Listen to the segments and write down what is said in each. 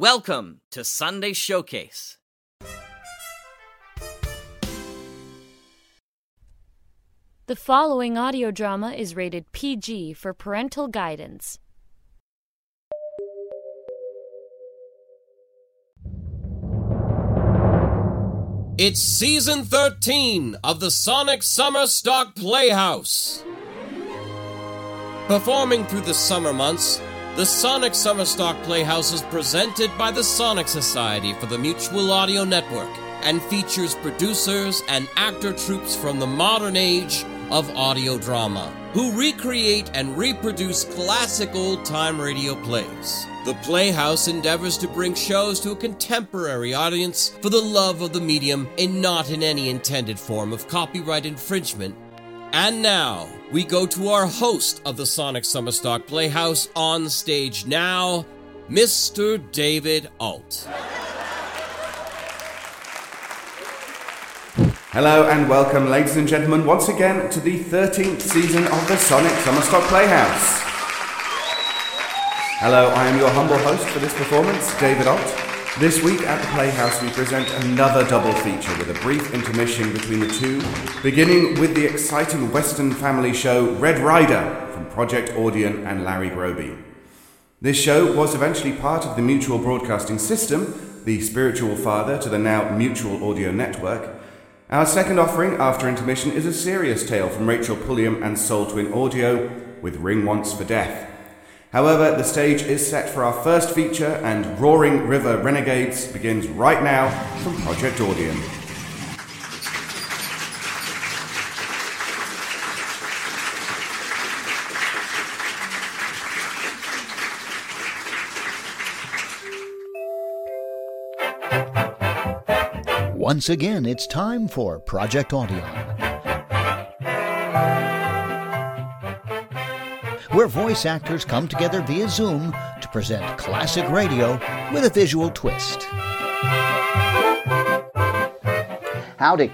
Welcome to Sunday Showcase. The following audio drama is rated PG for parental guidance. It's season 13 of the Sonic Summer Stock Playhouse. Performing through the summer months, the Sonic Summer Stock Playhouse is presented by the Sonic Society for the Mutual Audio Network and features producers and actor troupes from the modern age of audio drama who recreate and reproduce classic old time radio plays. The Playhouse endeavors to bring shows to a contemporary audience for the love of the medium and not in any intended form of copyright infringement. And now, we go to our host of the Sonic Summer Stock Playhouse on stage now, Mr. David Alt. Hello and welcome, ladies and gentlemen, once again to the 13th season of the Sonic Summer Stock Playhouse. Hello, I am your humble host for this performance, David Ott. This week at the Playhouse, we present another double feature with a brief intermission between the two, beginning with the exciting Western family show Red Ryder from Project Audion and Larry Groebe. This show was eventually part of the Mutual Broadcasting System, the spiritual father to the now Mutual Audio Network. Our second offering after intermission is a serious tale from Rachel Pulliam and Soul Twin Audio with Ring Once for Death. However, the stage is set for our first feature, and Roaring River Renegades begins right now from Project Audion. Once again, it's time for Project Audion. Where voice actors come together via Zoom to present classic radio with a visual twist. Howdy,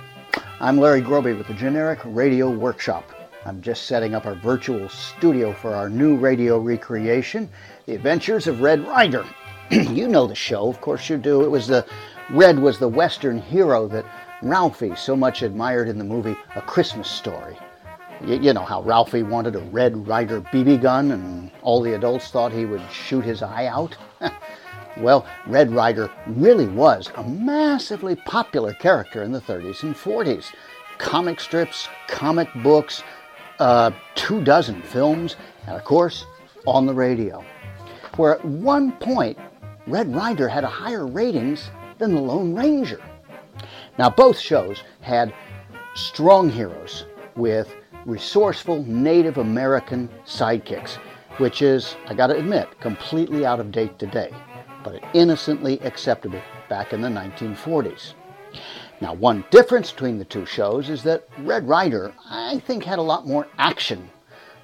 I'm Larry Groebe with the Generic Radio Workshop. I'm just setting up our virtual studio for our new radio recreation, The Adventures of Red Ryder. you know the show, of course you do. It was the Red was the Western hero that Ralphie so much admired in the movie A Christmas Story. You, you know how Ralphie wanted a Red Ryder BB gun and all the adults thought he would shoot his eye out? well, Red Ryder really was a massively popular character in the 30s and 40s. Comic strips, comic books, uh, two dozen films, and of course, on the radio. Where at one point, Red Ryder had a higher ratings than the Lone Ranger. Now, both shows had strong heroes with resourceful Native American sidekicks, which is, I gotta admit, completely out of date today, but innocently acceptable back in the 1940s. Now, one difference between the two shows is that Red Ryder, I think, had a lot more action,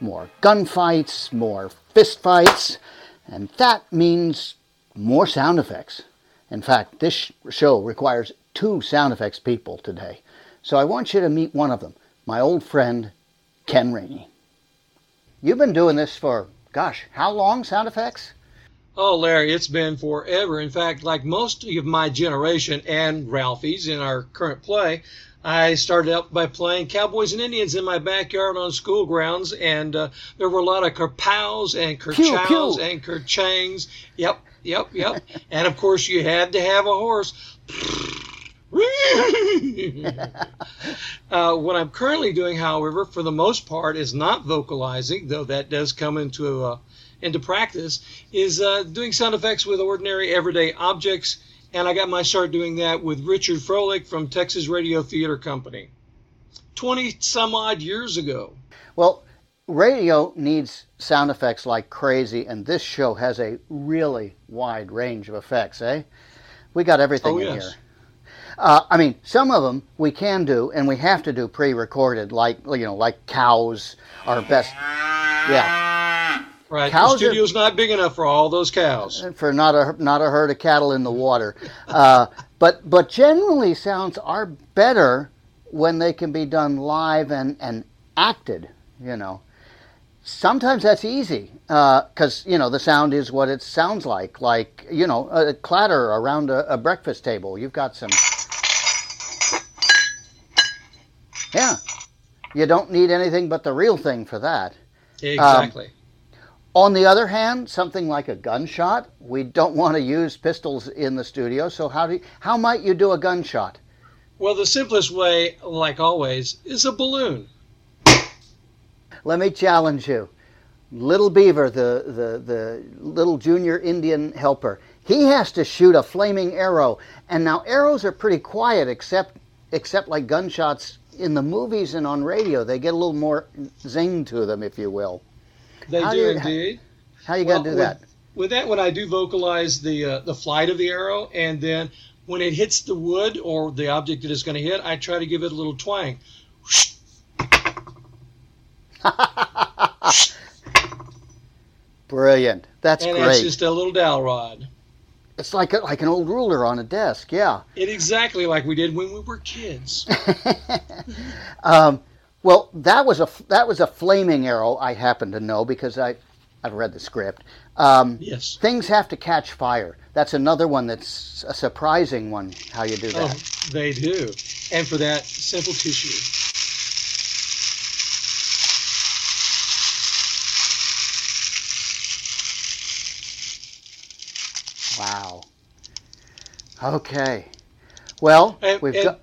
more gunfights, more fistfights, and that means more sound effects. In fact, this show requires two sound effects people today. So I want you to meet one of them, my old friend, Ken Rainey. You've been doing this for, gosh, how long, sound effects? Oh, Larry, it's been forever. In fact, like most of my generation and Ralphie's in our current play, I started out by playing Cowboys and Indians in my backyard on school grounds, and uh, there were a lot of kerpows and kerchows and kerchangs. Yep, yep, yep. and of course, you had to have a horse. uh, what I'm currently doing, however, for the most part, is not vocalizing, though that does come into uh, into practice, is uh, doing sound effects with ordinary everyday objects. And I got my start doing that with Richard Froelich from Texas Radio Theater Company 20 some odd years ago. Well, radio needs sound effects like crazy, and this show has a really wide range of effects, eh? We got everything Oh, in yes. here. Uh, I mean, some of them we can do, and we have to do pre-recorded, like you know, like cows are best. Yeah, Right. Cows are- the studio's not big enough for all those cows. for not a not a herd of cattle in the water. Uh, but but generally, sounds are better when they can be done live and and acted. You know, sometimes that's easy because uh, you know the sound is what it sounds like like you know a clatter around a, a, breakfast table you've got some yeah you don't need anything but the real thing for that exactly um, on the other hand something like a gunshot we don't want to use pistols in the studio so how do you, how might you do a gunshot well the simplest way like always is a balloon let me challenge you. Little Beaver, the, the, the little junior Indian helper, he has to shoot a flaming arrow. And now arrows are pretty quiet except except like gunshots in the movies and on radio. They get a little more zing to them, if you will. They how do, you, indeed. How, how you well, gonna do with, that? With that one, I do vocalize the uh, the flight of the arrow, and then when it hits the wood or the object that it's going to hit, I try to give it a little twang. Brilliant. That's and great. And it's just a little dowel rod. It's like a, like an old ruler on a desk. Yeah. It exactly like we did when we were kids. um, well, that was a that was a flaming arrow. I happen to know because I I've read the script. Um, yes. Things have to catch fire. That's another one that's a surprising one. How you do that? Oh, they do, and for that simple tissue. Wow. Okay. Well, and, we've and, got.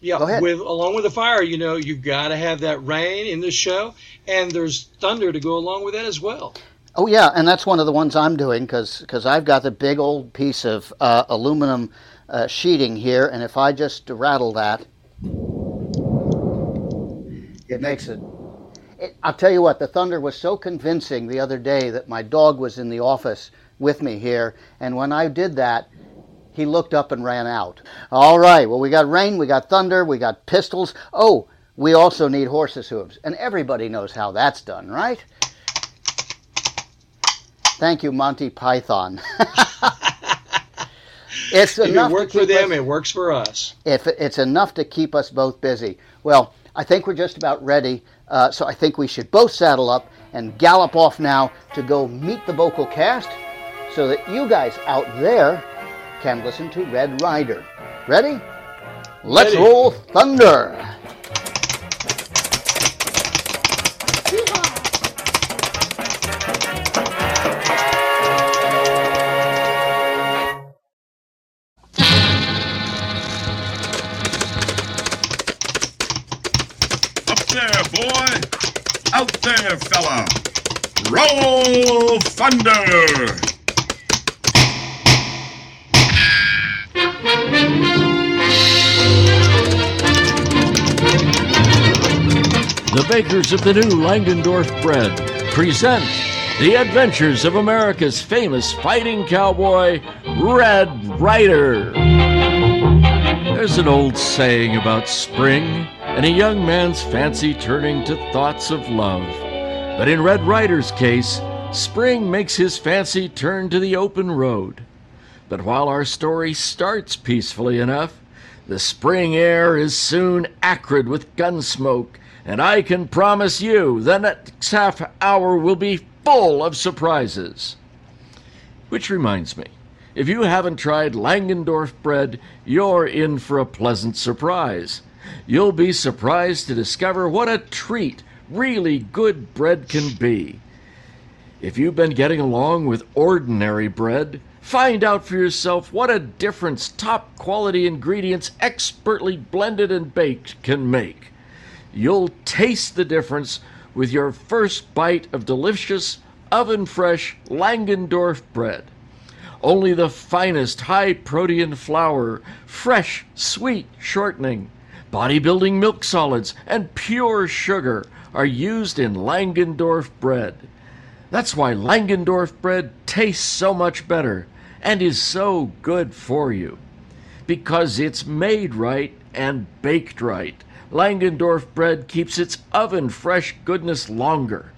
Yeah, Go with along with the fire, you know, you've got to have that rain in the show, and there's thunder to go along with that as well. Oh yeah, and that's one of the ones I'm doing because because I've got the big old piece of uh, aluminum uh, sheeting here, and if I just rattle that, it makes it, it. I'll tell you what, the thunder was so convincing the other day that my dog was in the office with me here. And when I did that, he looked up and ran out. All right, well, we got rain, we got thunder, we got pistols. Oh, we also need horses' hooves. And everybody knows how that's done, right? Thank you, Monty Python. it's if enough it worked for them, us, it works for us. If it's enough to keep us both busy. Well, I think we're just about ready, uh, so I think we should both saddle up and gallop off now to go meet the vocal cast so that you guys out there can listen to Red Ryder. Ready? Let's Ready. roll thunder! Up there, boy! Out there, fella! Roll thunder! Bakers of the new Langendorf bread present the adventures of America's famous fighting cowboy, Red Ryder. There's an old saying about spring and a young man's fancy turning to thoughts of love. But in Red Ryder's case, spring makes his fancy turn to the open road. But while our story starts peacefully enough, the spring air is soon acrid with gun smoke and I can promise you the next half hour will be full of surprises. Which reminds me, if you haven't tried Langendorf bread, you're in for a pleasant surprise. You'll be surprised to discover what a treat really good bread can be. If you've been getting along with ordinary bread, find out for yourself what a difference top quality ingredients expertly blended and baked can make. You'll taste the difference with your first bite of delicious, oven fresh Langendorf bread. Only the finest high protein flour, fresh, sweet shortening, bodybuilding milk solids, and pure sugar are used in Langendorf bread. That's why Langendorf bread tastes so much better and is so good for you. Because it's made right and baked right. Langendorf bread keeps its oven fresh goodness longer.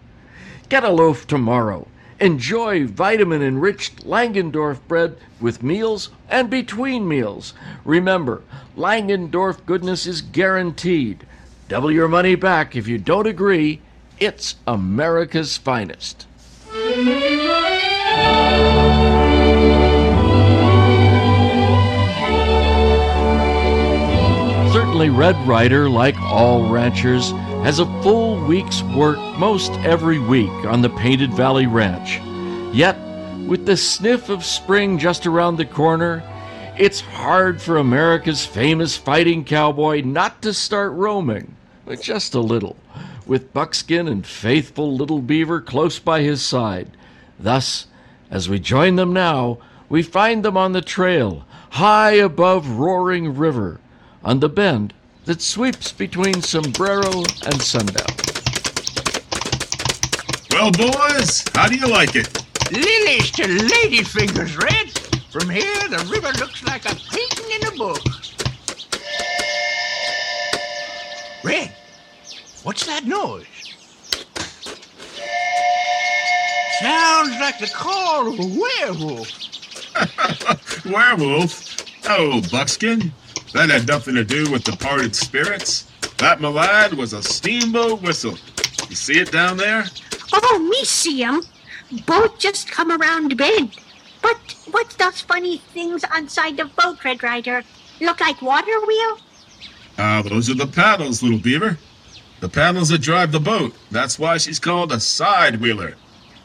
Get a loaf tomorrow. Enjoy vitamin enriched Langendorf bread with meals and between meals. Remember, Langendorf goodness is guaranteed. Double your money back if you don't agree It's America's finest. Certainly, Red Ryder, like all ranchers, has a full week's work most every week on the Painted Valley Ranch. Yet, with the sniff of spring just around the corner, it's hard for America's famous fighting cowboy not to start roaming, but just a little, with Buckskin and faithful Little Beaver close by his side. Thus, as we join them now, we find them on the trail, high above Roaring River, on the bend that sweeps between Sombrero and Sundown. Well, boys, how do you like it? Lilies to lady fingers, Red. From here, the river looks like a painting in a book. Red, what's that noise? Sounds like the call of a werewolf. Werewolf? Oh, Buckskin. That had nothing to do with departed spirits. That malad was a steamboat whistle. You see it down there? Oh, me see 'em. Boat just come around bend. But what's those funny things on side the boat, Red Ryder? Look like water wheel? Ah, those are the paddles, little beaver. The paddles that drive the boat. That's why she's called a side wheeler.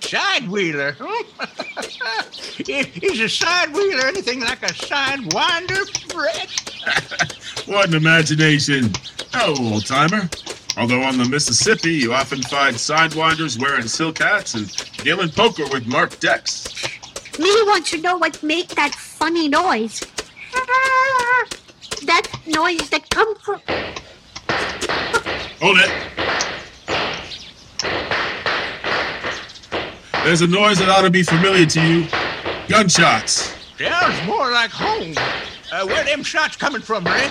Side wheeler? Is a side wheeler anything like a sidewinder, Red? What an imagination. Oh, old timer. Although on the Mississippi, you often find sidewinders wearing silk hats and dealing poker with marked decks. Me want to know what make that funny noise. That noise that come from... Hold it. There's a noise that ought to be familiar to you. Gunshots. Sounds more like home. Uh, where them shots coming from, Red?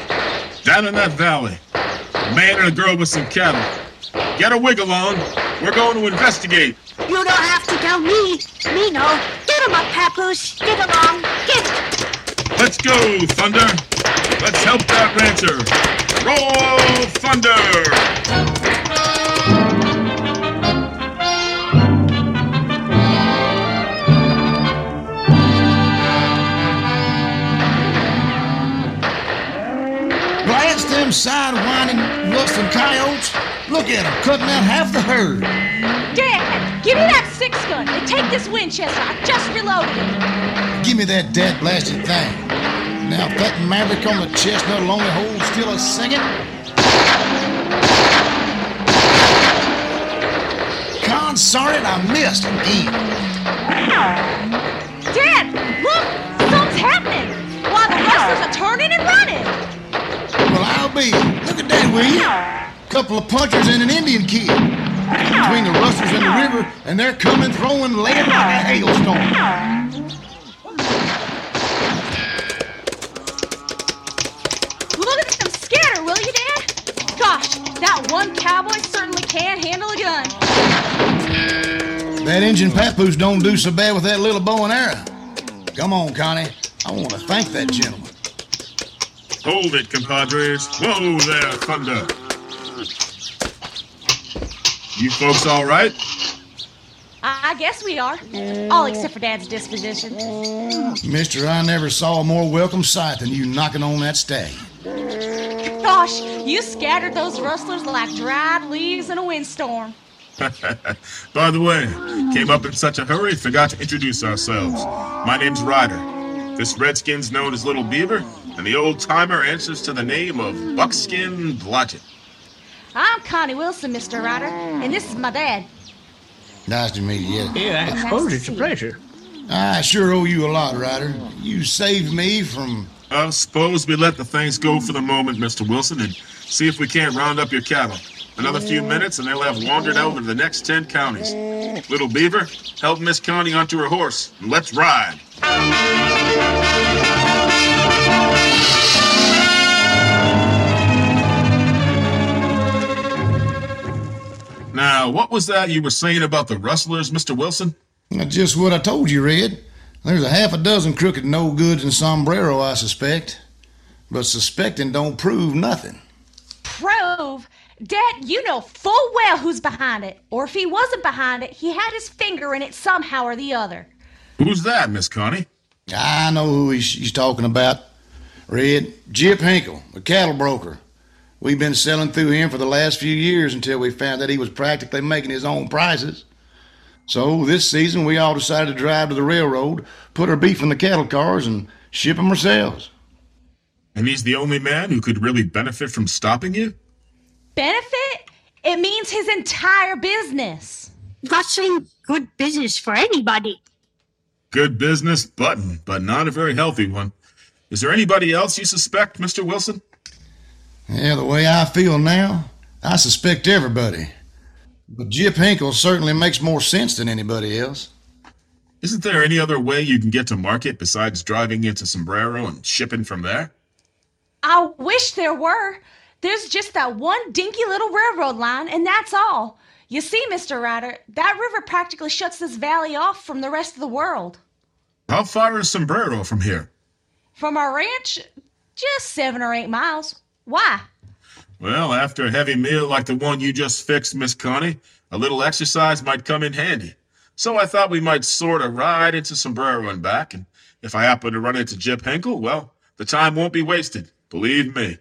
Down in that valley. A man and a girl with some cattle. Get a wiggle on. We're going to investigate. You don't have to tell me. Me know. Get 'em up, Papoose. Get along. Get... Let's go, Thunder. Let's help that rancher. Roll Thunder! Them sidewinding Wilson coyotes. Look at them cutting out half the herd. Dad, give me that six gun and take this Winchester. I just reloaded it. Give me that dead blasted thing. Now, if that maverick on the chestnut will only hold still a second. Consort it, I missed again. Dad, look! Something's happening! While the rustlers are turning and running! Be. Look at that, will you? Couple of punchers and an Indian kid. Between the rustlers and the river, and they're coming, throwing lead like a hailstorm. Look at them scatter, will you, Dad? Gosh, that one cowboy certainly can handle a gun. That Injun papoose don't do so bad with that little bow and arrow. Come on, Connie. I want to thank that gentleman. Hold it, compadres. Whoa there, Thunder. You folks all right? I guess we are. All except for Dad's disposition. Mister, I never saw a more welcome sight than you knocking on that stag. Gosh, you scattered those rustlers like dried leaves in a windstorm. By the way, came up in such a hurry, forgot to introduce ourselves. My name's Ryder. This redskin's known as Little Beaver, and the old timer answers to the name of Buckskin Blodgett. I'm Connie Wilson, Mr. Ryder, and this is my dad. Nice to meet you. Yeah, I Nice suppose to it's a pleasure. I sure owe you a lot, Ryder. You saved me from. I suppose we let the things go for the moment, Mr. Wilson, and see if we can't round up your cattle. Another few minutes, and they'll have wandered out into the next ten counties. Little Beaver, help Miss Connie onto her horse, and let's ride. Now, what was that you were saying about the rustlers, Mr. Wilson? Just what I told you, Red. There's a half a dozen crooked no goods in Sombrero, I suspect. But suspecting don't prove nothing. Prove? Dad, you know full well who's behind it. Or if he wasn't behind it, he had his finger in it somehow or the other. Who's that, Miss Connie? I know who he's, he's talking about. Red, Jip Hinkle, a cattle broker. We've been selling through him for the last few years until we found that he was practically making his own prices. So this season we all decided to drive to the railroad, put our beef in the cattle cars, and ship 'em ourselves. And he's the only man who could really benefit from stopping you? Benefit? It means his entire business. Rustling good business for anybody. Good business, button, but not a very healthy one. Is there anybody else you suspect, Mr. Wilson? Yeah, the way I feel now, I suspect everybody. But Jip Hinkle certainly makes more sense than anybody else. Isn't there any other way you can get to market besides driving into Sombrero and shipping from there? I wish there were. There's just that one dinky little railroad line, and that's all. You see, Mr. Ryder, that river practically shuts this valley off from the rest of the world. How far is Sombrero from here? From our ranch, just seven or eight miles. Why? Well, after a heavy meal like the one you just fixed, Miss Connie, a little exercise might come in handy. So I thought we might sort of ride into Sombrero and back, and if I happen to run into Jip Hinkle, well, the time won't be wasted. Believe me.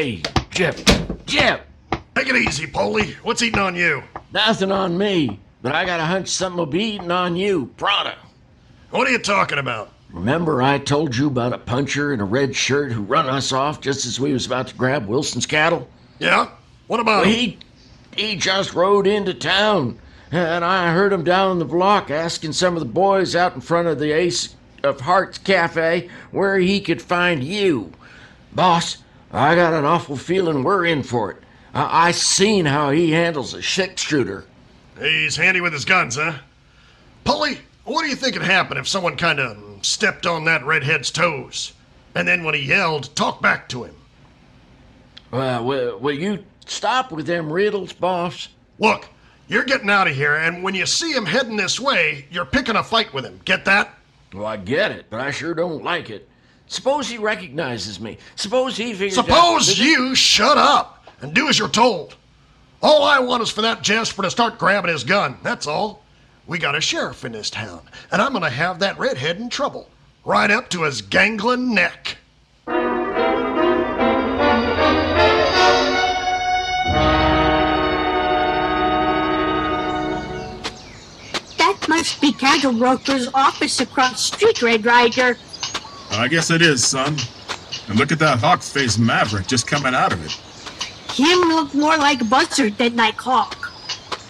Hey, Jip. Jip! Take it easy, Polly. What's eating on you? Nothing on me, but I got a hunch something will be eating on you, pronto. What are you talking about? Remember I told you about a puncher in a red shirt who run us off just as we was about to grab Wilson's cattle? Yeah? What about well, him? he he just rode into town, and I heard him down the block asking some of the boys out in front of the Ace of Hearts Cafe where he could find you. Boss, I got an awful feeling we're in for it. I, I seen how he handles a six shooter. He's handy with his guns, huh? Polly, what do you think would happen if someone kind of stepped on that redhead's toes? And then when he yelled, talk back to him. Well, will, will you stop with them riddles, boss? Look, you're getting out of here, and when you see him heading this way, you're picking a fight with him. Get that? Well, I get it, but I sure don't like it. Suppose he recognizes me. Suppose he figures out Suppose that- you shut up and do as you're told. All I want is for that Jasper to start grabbing his gun. That's all. We got a sheriff in this town, and I'm going to have that redhead in trouble. Right up to his gangling neck. That must be Cattle Broker's office across the street, Red Ryder. I guess it is, son. And look at that hawk-faced maverick just coming out of it. Him look more like Buzzard than like Hawk.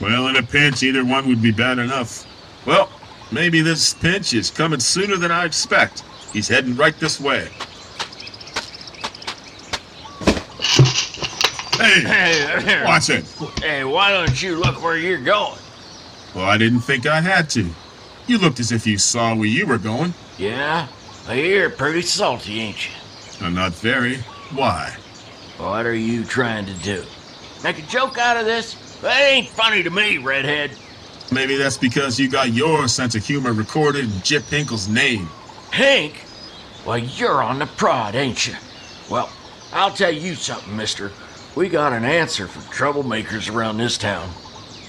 Well, in a pinch, either one would be bad enough. Well, maybe this pinch is coming sooner than I expect. He's heading right this way. Hey, Hey, there. watch it. Hey, why don't you look where you're going? Well, I didn't think I had to. You looked as if you saw where you were going. Yeah? I hear pretty salty, ain't you? I'm not very. Why? What are you trying to do? Make a joke out of this? That ain't funny to me, redhead. Maybe that's because you got your sense of humor recorded in Jip Hinkle's name. Hank? Well, you're on the prod, ain't you? Well, I'll tell you something, mister. We got an answer for troublemakers around this town.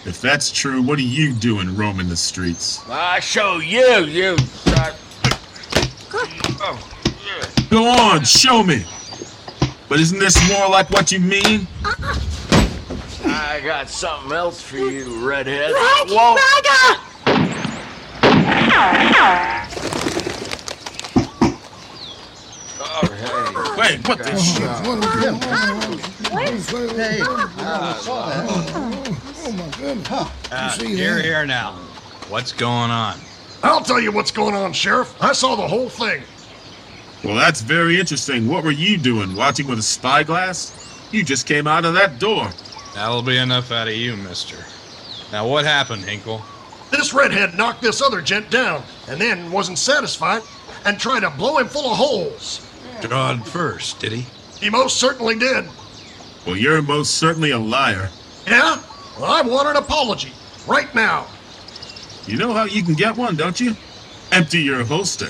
If that's true, what are you doing roaming the streets? I show you, you. uh, Go on, show me. But isn't this more like what you mean? I got something else for you, redhead. Red Whoa. Rider! Oh, hey. Wait, what the shit? Hey, I saw that. Oh my goodness. Uh, see here, that? here now. What's going on? I'll tell you what's going on, Sheriff. I saw the whole thing. Well, that's very interesting. What were you doing? Watching with a spyglass? You just came out of that door. That'll be enough out of you, mister. Now, what happened, Hinkle? This redhead knocked this other gent down, and then wasn't satisfied, and tried to blow him full of holes. Drawed first, did he? He most certainly did. Well, you're most certainly a liar. Yeah? Well, I want an apology. Right now. You know how you can get one, don't you? Empty your holster.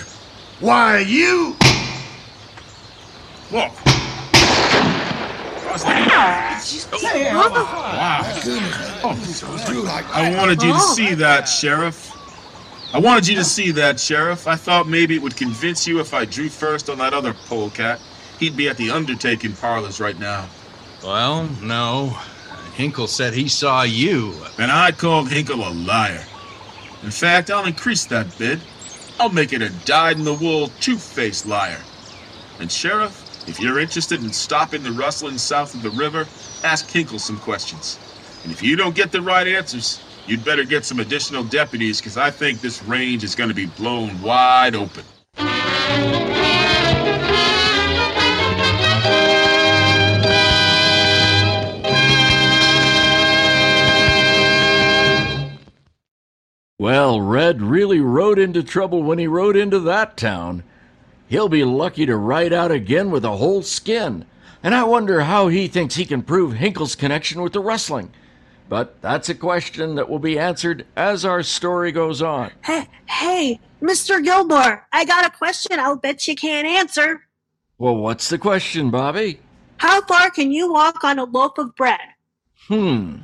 Why, you. Whoa. I wanted you to see that, Sheriff. I wanted you to see that, Sheriff. I thought maybe it would convince you if I drew first on that other polecat. He'd be at the undertaking parlors right now. Well, no. Hinkle said he saw you. And I called Hinkle a liar. In fact, I'll increase that bid. I'll make it a dyed-in-the-wool, two-faced liar. And Sheriff, if you're interested in stopping the rustling south of the river, ask Hinkle some questions. And if you don't get the right answers, you'd better get some additional deputies, because I think this range is going to be blown wide open. Well, Red really rode into trouble when he rode into that town. He'll be lucky to ride out again with a whole skin. And I wonder how he thinks he can prove Hinkle's connection with the rustling. But that's a question that will be answered as our story goes on. Hey, hey, Mr. Gilmore, I got a question I'll bet you can't answer. Well, what's the question, Bobby? How far can you walk on a loaf of bread? Hmm.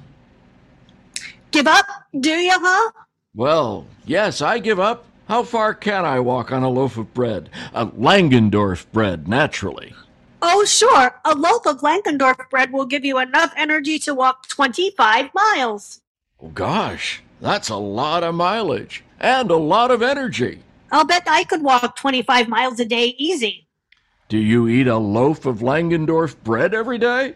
Give up? Do you, huh? Well, yes, I give up. How far can I walk on a loaf of bread? A Langendorf bread, naturally. Oh, sure. A loaf of Langendorf bread will give you enough energy to walk 25 miles. Oh, gosh, that's a lot of mileage and a lot of energy. I'll bet I could walk 25 miles a day easy. Do you eat a loaf of Langendorf bread every day?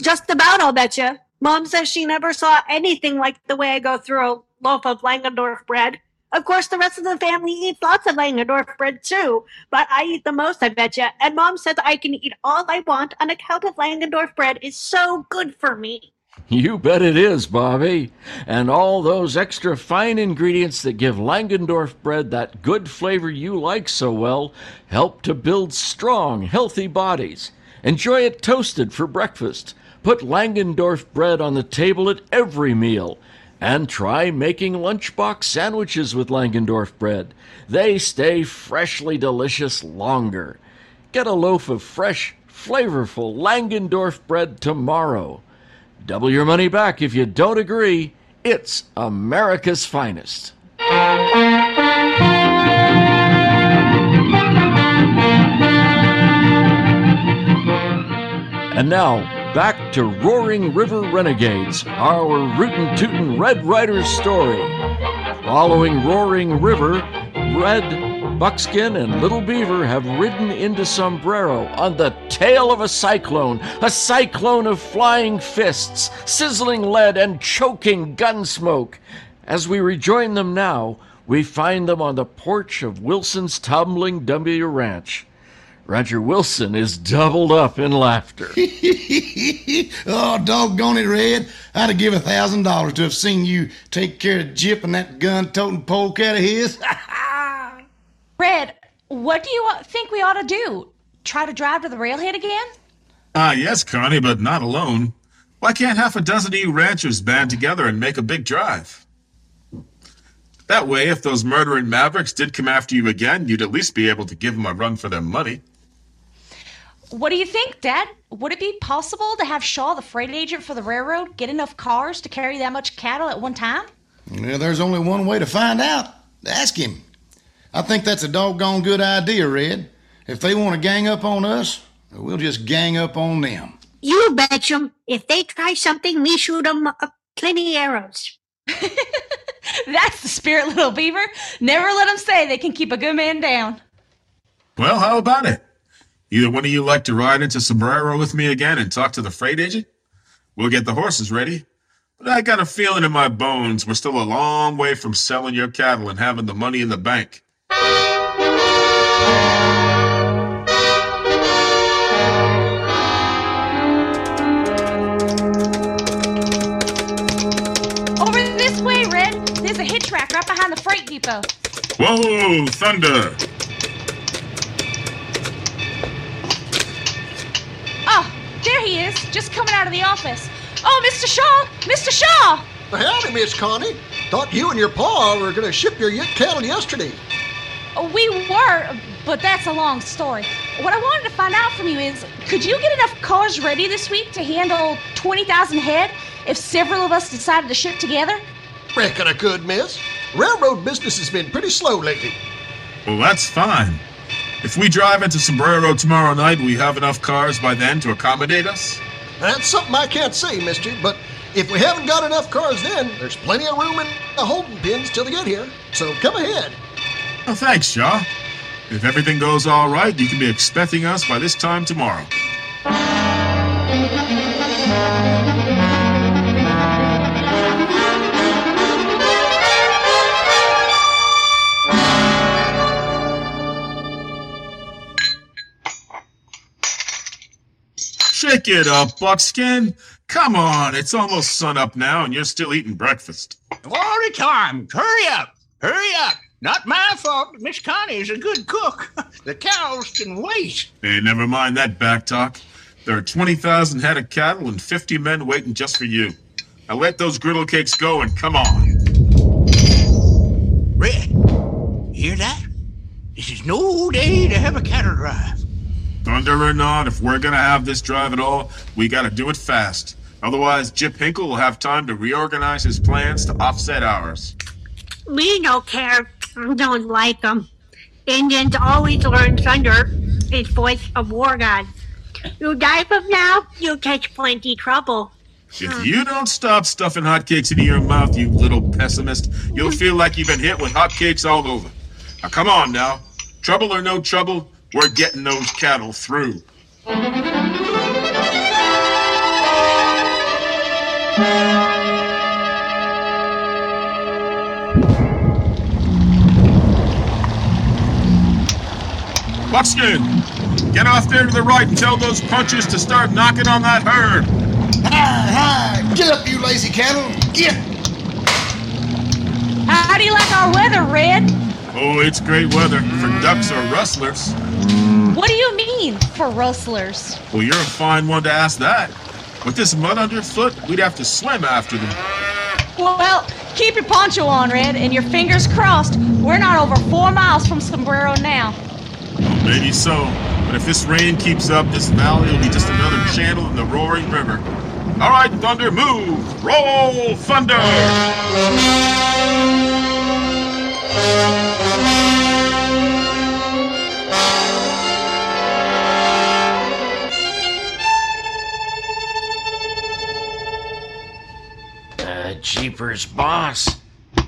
Just about, I'll bet you. Mom says she never saw anything like the way I go through a loaf of Langendorf bread. Of course, the rest of the family eats lots of Langendorf bread too, but I eat the most, I betcha. And Mom says I can eat all I want on account of Langendorf bread is so good for me. You bet it is, Bobby. And all those extra fine ingredients that give Langendorf bread that good flavor you like so well help to build strong, healthy bodies. Enjoy it toasted for breakfast. Put Langendorf bread on the table at every meal. And try making lunchbox sandwiches with Langendorf bread. They stay freshly delicious longer. Get a loaf of fresh, flavorful Langendorf bread tomorrow. Double your money back if you don't agree. It's America's finest. And now, back to Roaring River Renegades, our rootin' tootin' Red Ryder's story. Following Roaring River, Red, Buckskin, and Little Beaver have ridden into Sombrero on the tail of a cyclone, a cyclone of flying fists, sizzling lead, and choking gun smoke. As we rejoin them now, we find them on the porch of Wilson's Tumbling W Ranch. Roger Wilson is doubled up in laughter. oh, doggone it, Red. I'd have give a thousand dollars to have seen you take care of Jip and that gun-toting polecat of his. Red, what do you think we ought to do? Try to drive to the railhead again? Ah, yes, Connie, but not alone. Why can't half a dozen of you ranchers band together and make a big drive? That way, if those murdering mavericks did come after you again, you'd at least be able to give them a run for their money. What do you think, Dad? Would it be possible to have Shaw, the freight agent for the railroad, get enough cars to carry that much cattle at one time? Well, there's only one way to find out. Ask him. I think that's a doggone good idea, Red. If they want to gang up on us, we'll just gang up on them. You bet 'em. If they try something, we shoot 'em uh, plenty arrows. That's the spirit, little beaver. Never let them say they can keep a good man down. Well, how about it? Either one of you like to ride into Sombrero with me again and talk to the freight agent? We'll get the horses ready. But I got a feeling in my bones we're still a long way from selling your cattle and having the money in the bank. Over this way, Red. There's a hitch rack right behind the freight depot. Whoa, thunder! He is, just coming out of the office. Oh, Mr. Shaw! Mr. Shaw! Howdy, Miss Connie. Thought you and your pa were going to ship your cattle yesterday. Oh, we were, but that's a long story. What I wanted to find out from you is could you get enough cars ready this week to handle 20,000 head if several of us decided to ship together? Reckon I could, miss. Railroad business has been pretty slow lately. Well, that's fine. If we drive into Sombrero tomorrow night, we have enough cars by then to accommodate us? That's something I can't say, mister, but if we haven't got enough cars then, there's plenty of room in the holding pins till they get here. So come ahead. Oh, thanks, Shaw. If everything goes all right, you can be expecting us by this time tomorrow. Shake it up, Buckskin. Come on, it's almost sunup now, and you're still eating breakfast. The time. Hurry up. Hurry up. Not my fault. but Miss Connie is a good cook. the cows can wait. Hey, never mind that back talk. There are 20,000 head of cattle and 50 men waiting just for you. Now let those griddle cakes go and come on. Red, hear that? This is no day to have a cattle drive. Thunder or not, if we're gonna have this drive at all, we gotta do it fast. Otherwise, Jip Hinkle will have time to reorganize his plans to offset ours. We don't care. I don't like them. Indians always learn thunder is voice of war god. You die from now, you'll catch plenty trouble. If you don't stop stuffing hotcakes into your mouth, you little pessimist, you'll feel like you've been hit with hotcakes all over. Now come on now. Trouble or no trouble, we're getting those cattle through. Buckskin, get off there to the right and tell those punchers to start knocking on that herd. Hi, hi, get up, you lazy cattle. Get. How do you like our weather, Red? Oh, it's great weather for ducks or rustlers. What do you mean, for rustlers? Well, you're a fine one to ask that. With this mud underfoot, we'd have to swim after them. Well, keep your poncho on, Red, and your fingers crossed. We're not over four miles from Sombrero now. Maybe so, but if this rain keeps up, this valley will be just another channel in the roaring river. All right, Thunder, move! Roll, Thunder! Uh, jeepers, boss.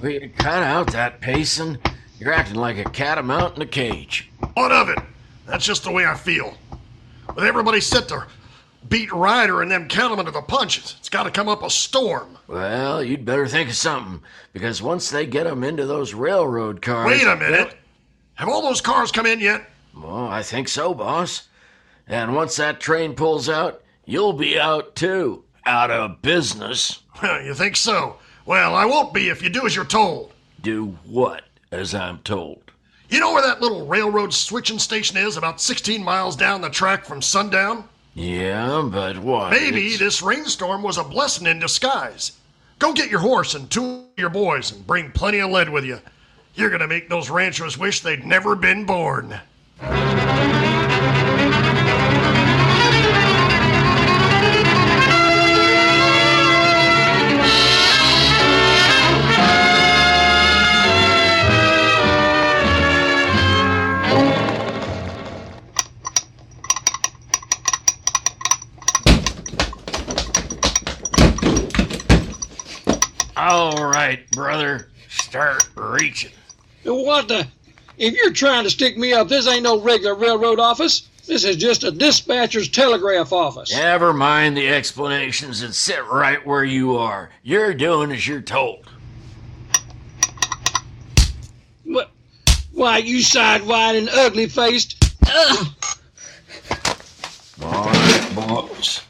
Will you cut out that pacing? You're acting like a cat catamount in a cage. What of it? That's just the way I feel. With everybody set to beat Ryder and them cattlemen to the punches, it's got to come up a storm. Well, you'd better think of something, because once they get 'em into those railroad cars. Wait a minute. Have all those cars come in yet? Well, I think so, boss. And once that train pulls out, you'll be out too. Out of business. you think so? Well, I won't be if you do as you're told. Do what, as I'm told? You know where that little railroad switching station is, about 16 miles down the track from sundown? Yeah, but what? Maybe It's- this rainstorm was a blessing in disguise. Go get your horse and two of your boys and bring plenty of lead with you. You're gonna make those ranchers wish they'd never been born. All right, brother. Start reaching. What the? If you're trying to stick me up, this ain't no regular railroad office. This is just a dispatcher's telegraph office. Never mind the explanations and sit right where you are. You're doing as you're told. What? Why, you side-wide and ugly-faced. All right, boys.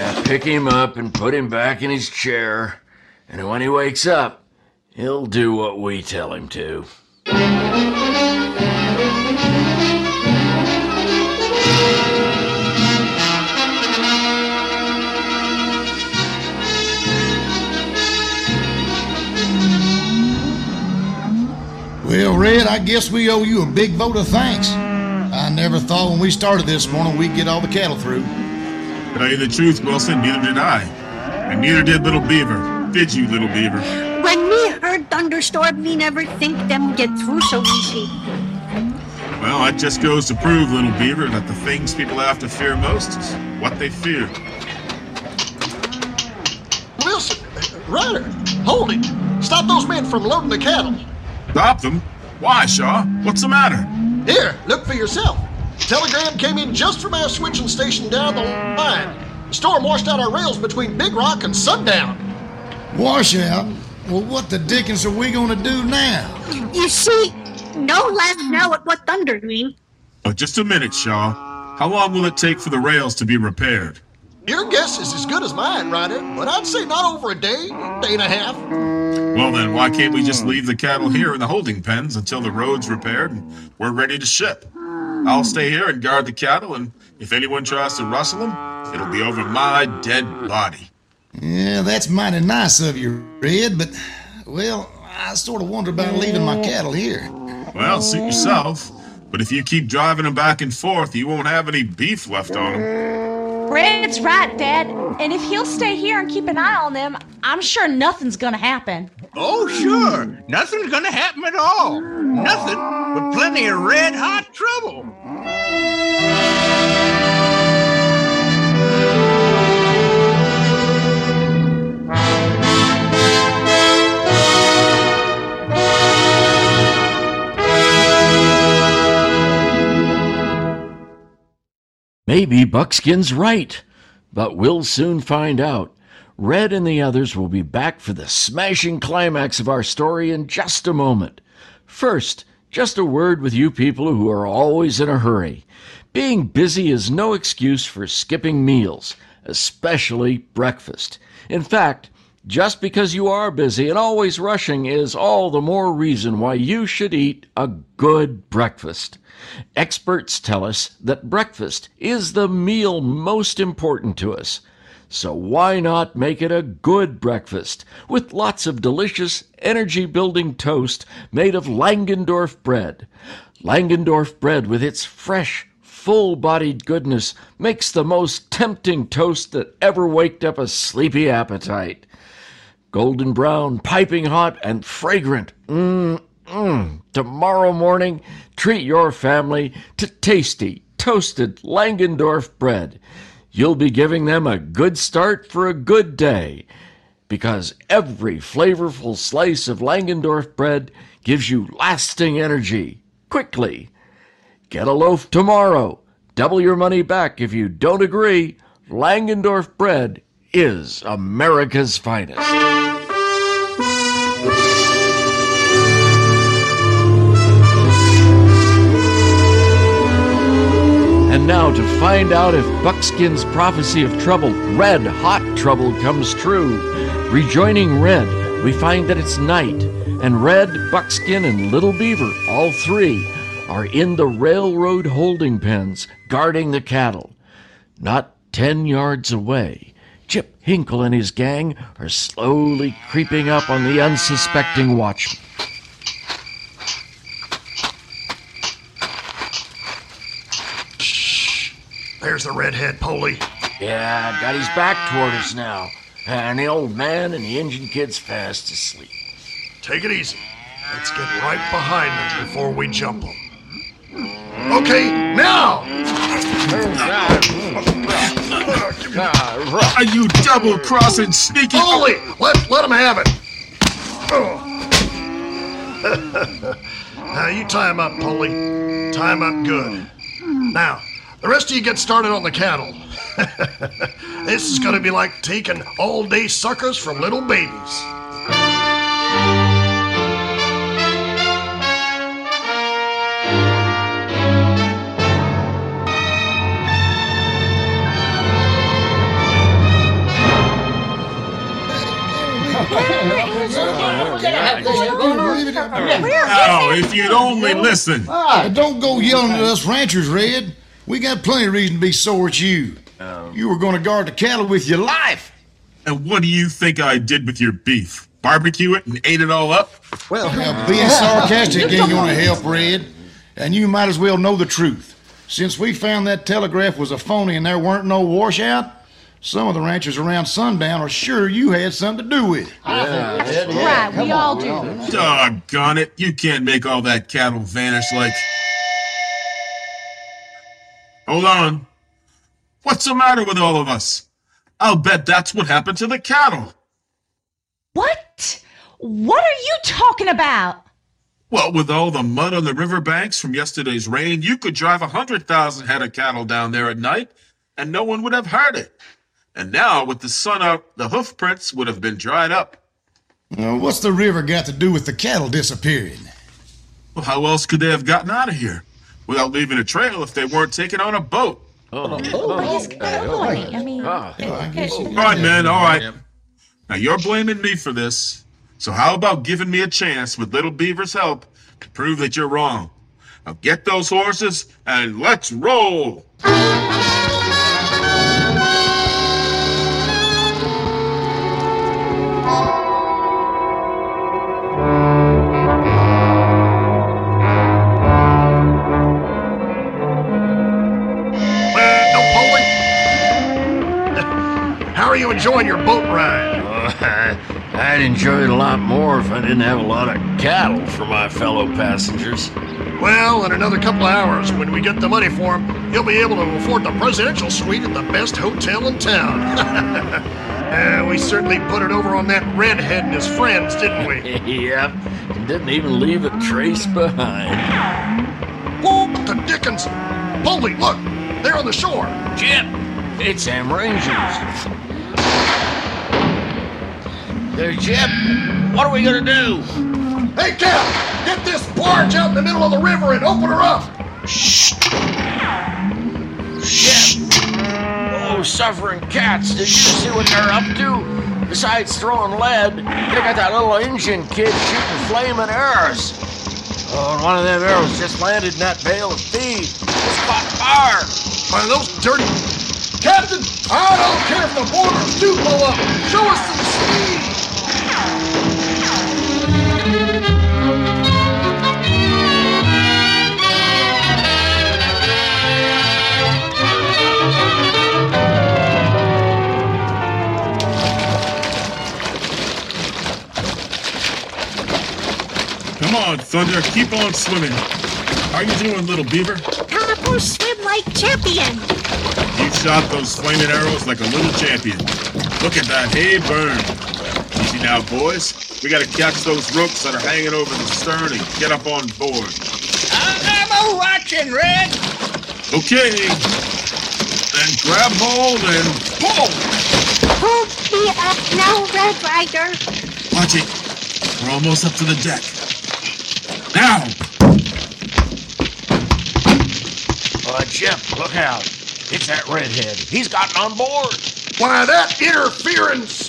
Yeah, pick him up and put him back in his chair, and when he wakes up, he'll do what we tell him to. Well, Red, I guess we owe you a big vote of thanks. I never thought when we started this morning we'd get all the cattle through. To tell you the truth, Wilson, neither did I. And neither did Little Beaver. Did you, Little Beaver? When we heard thunderstorm, we never think them get through so easy. Well, that just goes to prove, Little Beaver, that the things people have to fear most is what they fear. Wilson, uh, Ryder, hold it. Stop those men from loading the cattle. Stop them? Why, Shaw? What's the matter? Here, look for yourself. Telegram came in just from our switching station down the line. The storm washed out our rails between Big Rock and Sundown. Washout? Well, what the dickens are we gonna do now? You see, no lads know what, what thunder mean. Oh, just a minute, Shaw. How long will it take for the rails to be repaired? Your guess is as good as mine, Ryder, but I'd say not over a day, day and a half. Well, then, why can't we just leave the cattle here in the holding pens until the road's repaired and we're ready to ship? I'll stay here and guard the cattle, and if anyone tries to rustle them, it'll be over my dead body. Yeah, that's mighty nice of you, Red, but, well, I sort of wonder about leaving my cattle here. Well, suit yourself. But if you keep driving them back and forth, you won't have any beef left on them. Red's right, Dad. And if he'll stay here and keep an eye on them, I'm sure nothing's gonna happen. Oh, sure. Nothing's gonna happen at all. Nothing but plenty of red hot trouble. Maybe Buckskin's right, but we'll soon find out. Red and the others will be back for the smashing climax of our story in just a moment. First, just a word with you people who are always in a hurry. Being busy is no excuse for skipping meals, especially breakfast. In fact, just because you are busy and always rushing is all the more reason why you should eat a good breakfast. Experts tell us that breakfast is the meal most important to us. So why not make it a good breakfast with lots of delicious energy building toast made of Langendorf bread? Langendorf bread with its fresh, full bodied goodness makes the most tempting toast that ever waked up a sleepy appetite. Golden brown, piping hot, and fragrant. Mmm, mmm. Tomorrow morning, treat your family to tasty, toasted Langendorf bread. You'll be giving them a good start for a good day because every flavorful slice of Langendorf bread gives you lasting energy quickly. Get a loaf tomorrow. Double your money back if you don't agree. Langendorf bread is America's finest. And now to find out if Buckskin's prophecy of trouble, red hot trouble, comes true. Rejoining Red, we find that it's night, and Red, Buckskin, and Little Beaver, all three, are in the railroad holding pens, guarding the cattle. Not ten yards away, Chip Hinkle and his gang are slowly creeping up on the unsuspecting watchman. There's the redhead Polly. Yeah, got his back toward us now, and the old man and the engine kid's fast asleep. Take it easy. Let's get right behind them before we jump them. Okay, now! Are you double crossing sneaky? Polly! Let, let him have it! now you tie him up, Polly. Tie him up good. Now, the rest of you get started on the cattle. this is going to be like taking all day suckers from little babies. Oh, if you'd only listen. Ah, don't go yelling at us ranchers, Red. We got plenty of reason to be sore at you. You were going to guard the cattle with your life. And what do you think I did with your beef? Barbecue it and ate it all up? Well, now, being sarcastic ain't gonna help, Red. And you might as well know the truth. Since we found that telegraph was a phony and there weren't no washout, some of the ranchers around sundown are sure you had something to do with it. Yeah, Right, we all do. Doggone it. You can't make all that cattle vanish like. Hold on. What's the matter with all of us? I'll bet that's what happened to the cattle. What? What are you talking about? Well, with all the mud on the riverbanks from yesterday's rain, you could drive a hundred thousand head of cattle down there at night, and no one would have heard it. And now, with the sun up, the hoof prints would have been dried up. Now, what's the river got to do with the cattle disappearing? Well, how else could they have gotten out of here without leaving a trail if they weren't taken on a boat? Oh, he's oh, funny. Ah, I mean, All right, man, all right. Now, you're blaming me for this, so how about giving me a chance with Little Beaver's help to prove that you're wrong? Now, get those horses and let's roll! Your boat ride? I'd enjoy it a lot more if I didn't have a lot of cattle for my fellow passengers. Well, in another couple of hours, when we get the money for him, he'll be able to afford the presidential suite at the best hotel in town. Uh, we certainly put it over on that redhead and his friends, didn't we? yep, and didn't even leave a trace behind. What the dickens? Polly, look! They're on the shore! Jim, It's them Rangers. There, Jip! What are we gonna do? Hey, Cap! Get this barge out in the middle of the river and open her up! Jip! Oh, suffering cats, did you see what they're up to? Besides throwing lead, they got that little Indian kid shooting flaming arrows. Oh, and one of them arrows just landed in that bale of feed. It's caught fire. Are those dirty... Captain, I don't care if the borders do blow up! Show us some Thunder, keep on swimming. How you doing, little beaver? Capo swim like champion. You shot those flaming arrows like a little champion. Look at that hay burn. Easy now, boys. We gotta catch those ropes that are hanging over the stern and get up on board. I'm a watching, Red. Okay. Then grab hold and pull. Hold me up now, Red Ryder. Watch it. We're almost up to the deck. Now! Uh, Jip, look out. It's that redhead. He's gotten on board. Why, that interference...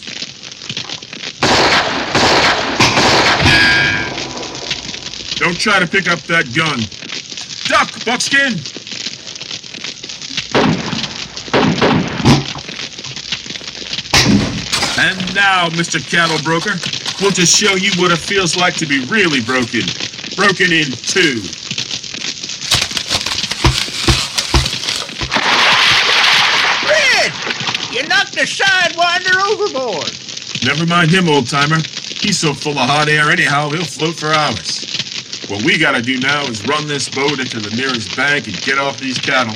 Don't try to pick up that gun. Duck, Buckskin! And now, Mr. Cattle Broker, we'll just show you what it feels like to be really broken. Broken in two. Red! You knocked the sidewinder overboard. Never mind him, old timer. He's so full of hot air anyhow, he'll float for hours. What we gotta do now is run this boat into the nearest bank and get off these cattle.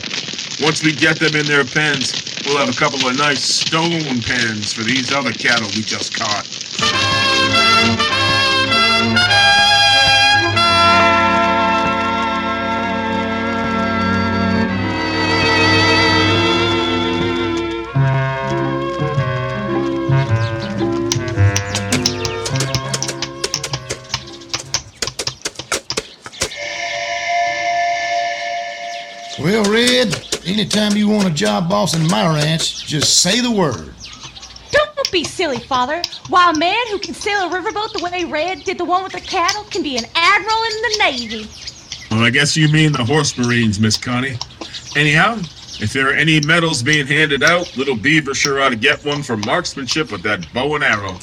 Once we get them in their pens, we'll have a couple of nice stone pens for these other cattle we just caught. Well, Red, anytime you want a job boss in my ranch, just say the word. Don't be silly, Father. Why, a man who can sail a riverboat the way Red did the one with the cattle can be an admiral in the Navy. Well, I guess you mean the horse marines, Miss Connie. Anyhow, If there are any medals being handed out, Little Beaver sure ought to get one for marksmanship with that bow and arrow.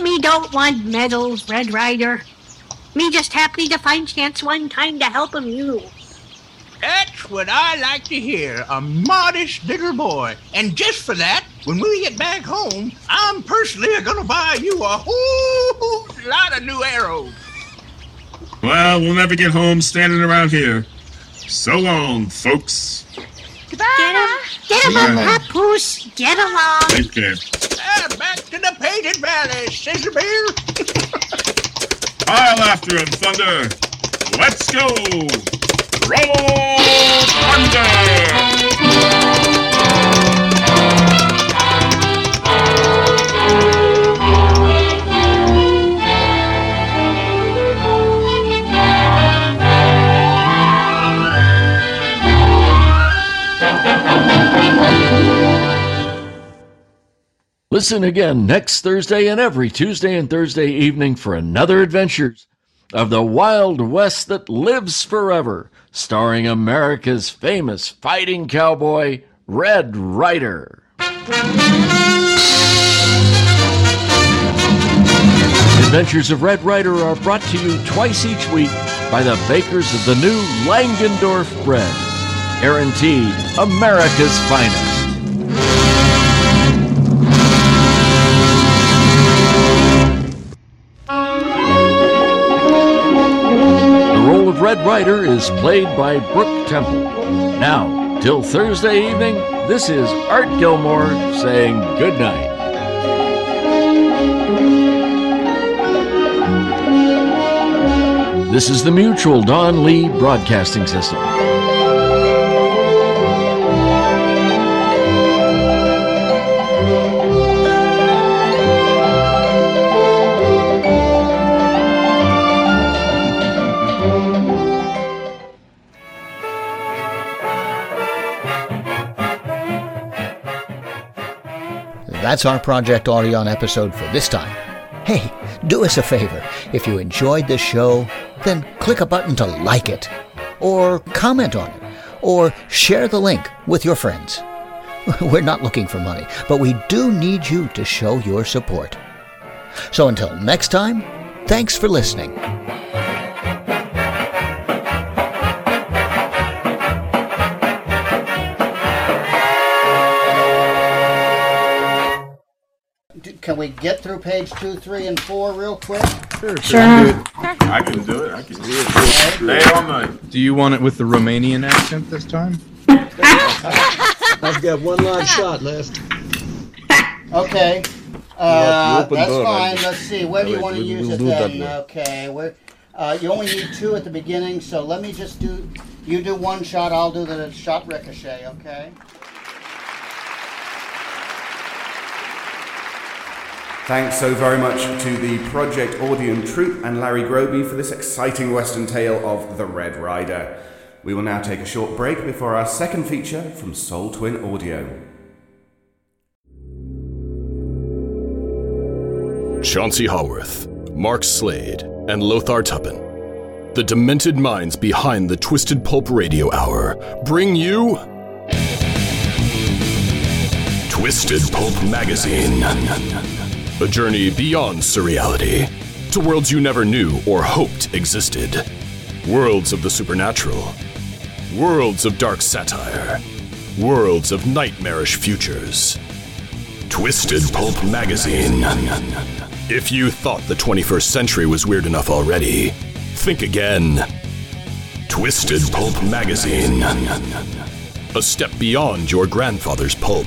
Me don't want medals, Red Ryder. Me just happy to find chance one time to help him you. That's what I like to hear, a modest little boy. And just for that, when we get back home, I'm personally gonna buy you a whole lot of new arrows. Well, we'll never get home standing around here. So long, folks. Goodbye. Get him, get him Yeah. Papoose. Get along. Take care. Ah, back to the Painted Valley, Scissor Bear. Pile after him, Thunder. Let's go. Listen again next Thursday and every Tuesday and Thursday evening for another adventures of the Wild West that lives forever, starring America's famous fighting cowboy, Red Ryder. Adventures of Red Ryder are brought to you twice each week by the bakers of the new Langendorf bread, guaranteed America's finest. Red Ryder is played by Brooke Temple. Now, till Thursday evening, this is Art Gilmore saying good night. This is the Mutual Don Lee Broadcasting System. That's our Project Audion episode for this time. Hey, do us a favor. If you enjoyed this show, then click a button to like it, or comment on it, or share the link with your friends. We're not looking for money, but we do need you to show your support. So until next time, thanks for listening. We get through page two, three, and four real quick? Sure. Sure. I can do it. I can do it. Stay all night. Do you want it with the Romanian accent this time? I've got one live shot left. Okay. Uh, that's door, fine. Let's see. Where do you want to use we'll it do it that then? Okay. Where? Uh, you only need two at the beginning, so let me just do. You do one shot. I'll do the shot ricochet. Okay. Thanks so very much to the Project Audion troupe and Larry Groebe for this exciting western tale of The Red Ryder. We will now take a short break before our second feature from Soul Twin Audio. Chauncey Haworth, Mark Slade, and Lothar Tuppen, the demented minds behind the Twisted Pulp Radio Hour, bring you Twisted Pulp Magazine. A journey beyond surreality to worlds you never knew or hoped existed. Worlds of the supernatural. Worlds of dark satire. Worlds of nightmarish futures. Twisted Pulp Magazine. If you thought the 21st century was weird enough already, think again. Twisted Pulp Magazine. A step beyond your grandfather's pulp.